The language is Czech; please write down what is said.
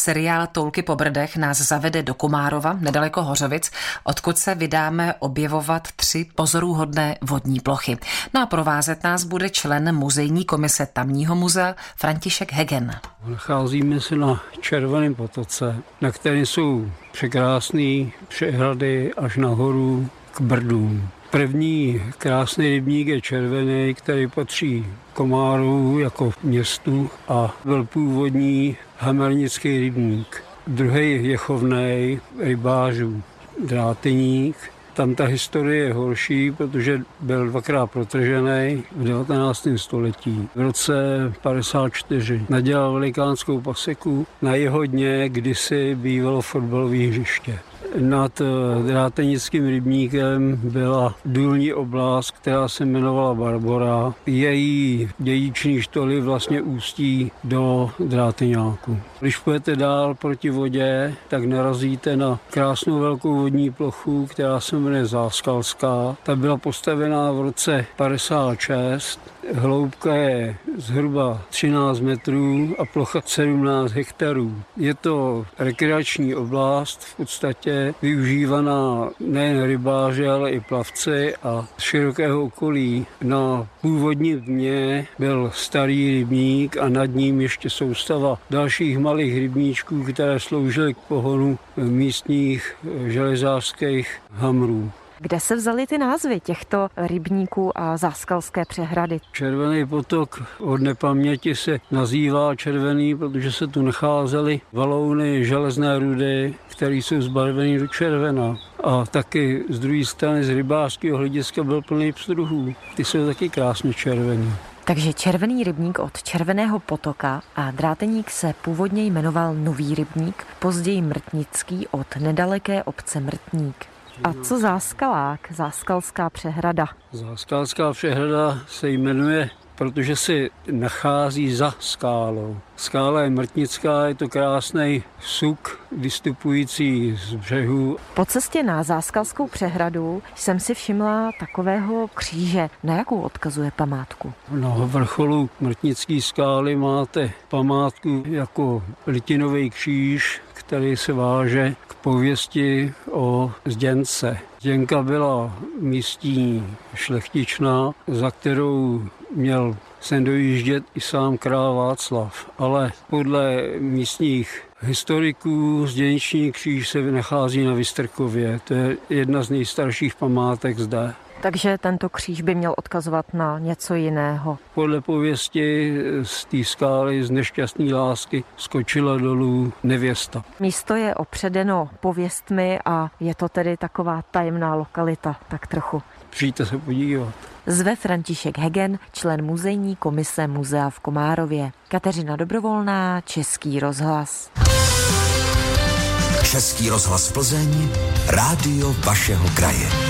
Seriál Toulky po brdech nás zavede do Komárova, nedaleko Hořovic, odkud se vydáme objevovat tři pozoruhodné vodní plochy. No a provázet nás bude člen muzejní komise tamního muzea František Hegen. Nacházíme se na Červeném potoce, na kterém jsou překrásné přehrady až nahoru k Brdům. První krásný rybník je červený, který patří Komáru jako městu a byl původní hamernický rybník. Druhý je chovnej rybářů, dráteník. Tam ta historie je horší, protože byl dvakrát protržený v 19. století. V roce 54 nadělal velikánskou paseku. Na jeho dně kdysi bývalo fotbalové hřiště. Nad eh, Drátenickým rybníkem byla důlní oblast, která se jmenovala Barbora. Její dědiční štoly vlastně ústí do Dráteňáku. Když půjdete dál proti vodě, tak narazíte na krásnou velkou vodní plochu, která se jmenuje Záskalská. Ta byla postavená v roce 56 Hloubka je zhruba 13 metrů a plocha 17 hektarů. Je to rekreační oblast, v podstatě využívaná nejen rybáři, ale i plavci a z širokého okolí. Na původním dně byl starý rybník a nad ním ještě soustava dalších malých rybníčků, které sloužily k pohonu místních železářských hamrů. Kde se vzaly ty názvy těchto rybníků a záskalské přehrady? Červený potok od nepaměti se nazývá červený, protože se tu nacházely valouny železné rudy, které jsou zbarvené do červena. A taky z druhé strany z rybářského hlediska byl plný pstruhů. Ty jsou taky krásně červený. Takže Červený rybník od Červeného potoka a Dráteník se původně jmenoval Nový rybník, později Mrtnický od nedaleké obce Mrtník. A co Záskalák, Záskalská přehrada? Záskalská přehrada se jmenuje, protože se nachází za skálou. Skála je mrtnická, je to krásný suk vystupující z břehu. Po cestě na Záskalskou přehradu jsem si všimla takového kříže. Na jakou odkazuje památku? Na vrcholu Mrtnické skály máte památku jako litinový kříž, který se váže k pověsti o zděnce. Zděnka byla místní šlechtičná, za kterou měl sem dojíždět i sám král Václav, ale podle místních historiků zděniční kříž se nachází na Vystrkově. To je jedna z nejstarších památek zde. Takže tento kříž by měl odkazovat na něco jiného. Podle pověsti z té skály z nešťastné lásky skočila dolů nevěsta. Místo je opředeno pověstmi a je to tedy taková tajemná lokalita, tak trochu. Přijďte se podívat. Zve František Hegen, člen muzejní komise muzea v Komárově. Kateřina Dobrovolná, Český rozhlas. Český rozhlas Plzeň, rádio vašeho kraje.